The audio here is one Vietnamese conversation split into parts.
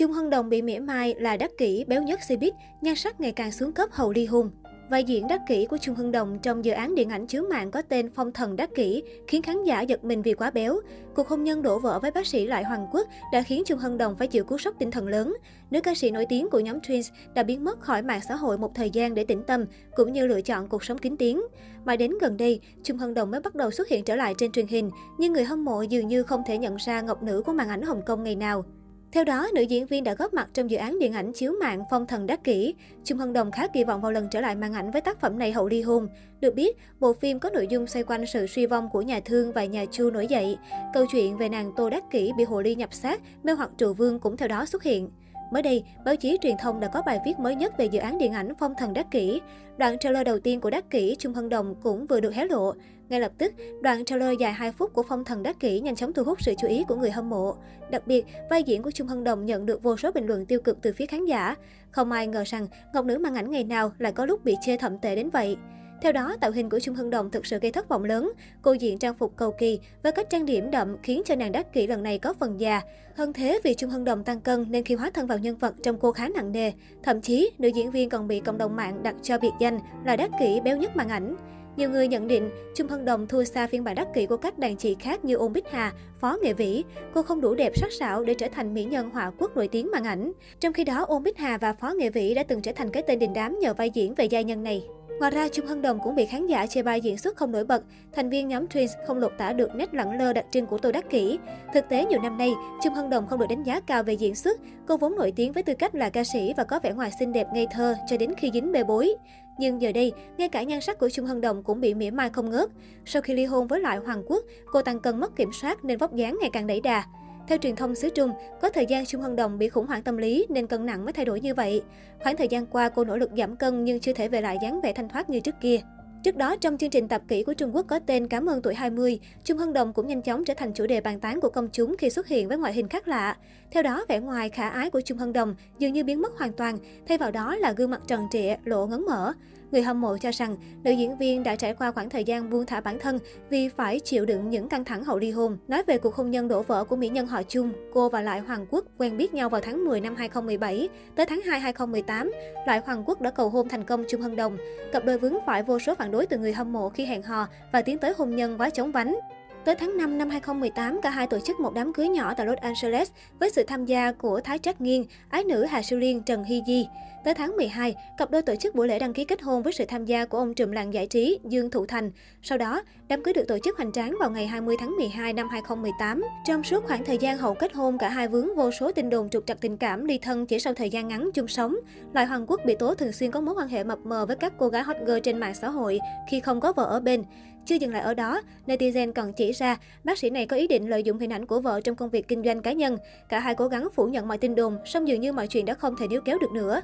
Chung Hân Đồng bị mỉa mai là đắc kỷ, béo nhất Cbiz, nhan sắc ngày càng xuống cấp hầu ly hôn. Vai diễn đắc kỷ của Chung Hân Đồng trong dự án điện ảnh chiếu mạng có tên Phong Thần Đắc Kỷ khiến khán giả giật mình vì quá béo. Cuộc hôn nhân đổ vỡ với bác sĩ Lại Hoàng Quốc đã khiến Chung Hân Đồng phải chịu cú sốc tinh thần lớn. Nữ ca sĩ nổi tiếng của nhóm Twins đã biến mất khỏi mạng xã hội một thời gian để tĩnh tâm, cũng như lựa chọn cuộc sống kín tiếng. Mà đến gần đây, Chung Hân Đồng mới bắt đầu xuất hiện trở lại trên truyền hình, nhưng người hâm mộ dường như không thể nhận ra ngọc nữ của màn ảnh Hồng Kông ngày nào. Theo đó, nữ diễn viên đã góp mặt trong dự án điện ảnh chiếu mạng Phong Thần Đắc Kỷ. Trung Hân Đồng khá kỳ vọng vào lần trở lại màn ảnh với tác phẩm này hậu ly hôn. Được biết, bộ phim có nội dung xoay quanh sự suy vong của nhà thương và nhà chu nổi dậy. Câu chuyện về nàng Tô Đắc Kỷ bị hồ ly nhập xác, mê hoặc trụ vương cũng theo đó xuất hiện. Mới đây, báo chí truyền thông đã có bài viết mới nhất về dự án điện ảnh Phong Thần Đắc Kỷ. Đoạn trailer đầu tiên của Đắc Kỷ, Trung Hân Đồng cũng vừa được hé lộ. Ngay lập tức, đoạn trailer dài 2 phút của Phong Thần Đắc Kỷ nhanh chóng thu hút sự chú ý của người hâm mộ. Đặc biệt, vai diễn của Trung Hân Đồng nhận được vô số bình luận tiêu cực từ phía khán giả. Không ai ngờ rằng ngọc nữ màn ảnh ngày nào lại có lúc bị chê thậm tệ đến vậy. Theo đó, tạo hình của Trung Hân Đồng thực sự gây thất vọng lớn. Cô diện trang phục cầu kỳ và cách trang điểm đậm khiến cho nàng đắc kỷ lần này có phần già. Hơn thế vì Trung Hân Đồng tăng cân nên khi hóa thân vào nhân vật trong cô khá nặng nề. Thậm chí, nữ diễn viên còn bị cộng đồng mạng đặt cho biệt danh là đắc kỷ béo nhất màn ảnh. Nhiều người nhận định Trung Hân Đồng thua xa phiên bản đắc kỷ của các đàn chị khác như Ôn Bích Hà, Phó Nghệ Vĩ. Cô không đủ đẹp sắc sảo để trở thành mỹ nhân họa quốc nổi tiếng màn ảnh. Trong khi đó, Ôn Bích Hà và Phó Nghệ Vĩ đã từng trở thành cái tên đình đám nhờ vai diễn về gia nhân này. Ngoài ra, Trung Hân Đồng cũng bị khán giả chê bai diễn xuất không nổi bật. Thành viên nhóm Twins không lột tả được nét lẳng lơ đặc trưng của Tô Đắc Kỷ. Thực tế, nhiều năm nay, Trung Hân Đồng không được đánh giá cao về diễn xuất. Cô vốn nổi tiếng với tư cách là ca sĩ và có vẻ ngoài xinh đẹp ngây thơ cho đến khi dính bê bối. Nhưng giờ đây, ngay cả nhan sắc của Trung Hân Đồng cũng bị mỉa mai không ngớt. Sau khi ly hôn với lại Hoàng Quốc, cô tăng cân mất kiểm soát nên vóc dáng ngày càng đẩy đà. Theo truyền thông xứ Trung, có thời gian Trung Hân Đồng bị khủng hoảng tâm lý nên cân nặng mới thay đổi như vậy. Khoảng thời gian qua cô nỗ lực giảm cân nhưng chưa thể về lại dáng vẻ thanh thoát như trước kia. Trước đó, trong chương trình tập kỹ của Trung Quốc có tên Cảm ơn tuổi 20, Trung Hân Đồng cũng nhanh chóng trở thành chủ đề bàn tán của công chúng khi xuất hiện với ngoại hình khác lạ. Theo đó, vẻ ngoài khả ái của Trung Hân Đồng dường như biến mất hoàn toàn, thay vào đó là gương mặt tròn trịa, lộ ngấn mở. Người hâm mộ cho rằng nữ diễn viên đã trải qua khoảng thời gian buông thả bản thân vì phải chịu đựng những căng thẳng hậu ly hôn. Nói về cuộc hôn nhân đổ vỡ của mỹ nhân họ Chung, cô và Lại Hoàng Quốc quen biết nhau vào tháng 10 năm 2017. Tới tháng 2 2018, Lại Hoàng Quốc đã cầu hôn thành công Chung Hân Đồng. Cặp đôi vướng phải vô số phản đối từ người hâm mộ khi hẹn hò và tiến tới hôn nhân quá chóng vánh. Tới tháng 5 năm 2018, cả hai tổ chức một đám cưới nhỏ tại Los Angeles với sự tham gia của Thái Trác Nghiên, ái nữ Hà Siêu Liên, Trần Hy Di. Tới tháng 12, cặp đôi tổ chức buổi lễ đăng ký kết hôn với sự tham gia của ông trùm làng giải trí Dương Thụ Thành. Sau đó, đám cưới được tổ chức hoành tráng vào ngày 20 tháng 12 năm 2018. Trong suốt khoảng thời gian hậu kết hôn, cả hai vướng vô số tin đồn trục trặc tình cảm ly thân chỉ sau thời gian ngắn chung sống. Lại Hoàng Quốc bị tố thường xuyên có mối quan hệ mập mờ với các cô gái hot girl trên mạng xã hội khi không có vợ ở bên. Chưa dừng lại ở đó, netizen còn chỉ ra bác sĩ này có ý định lợi dụng hình ảnh của vợ trong công việc kinh doanh cá nhân. Cả hai cố gắng phủ nhận mọi tin đồn, song dường như mọi chuyện đã không thể níu kéo được nữa.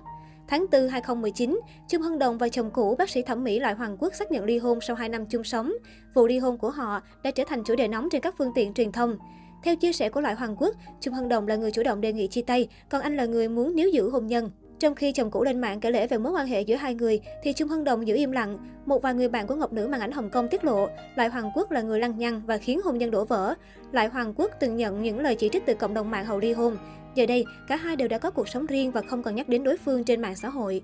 Tháng 4 2019, trương Hân Đồng và chồng cũ bác sĩ thẩm mỹ loại Hoàng Quốc xác nhận ly hôn sau 2 năm chung sống. Vụ ly hôn của họ đã trở thành chủ đề nóng trên các phương tiện truyền thông. Theo chia sẻ của loại Hoàng Quốc, trương Hân Đồng là người chủ động đề nghị chia tay, còn anh là người muốn níu giữ hôn nhân. Trong khi chồng cũ lên mạng kể lể về mối quan hệ giữa hai người, thì Trung Hân Đồng giữ im lặng. Một vài người bạn của Ngọc Nữ màn ảnh Hồng Kông tiết lộ, Lại Hoàng Quốc là người lăng nhăng và khiến hôn nhân đổ vỡ. Lại Hoàng Quốc từng nhận những lời chỉ trích từ cộng đồng mạng hậu ly hôn. Giờ đây, cả hai đều đã có cuộc sống riêng và không còn nhắc đến đối phương trên mạng xã hội.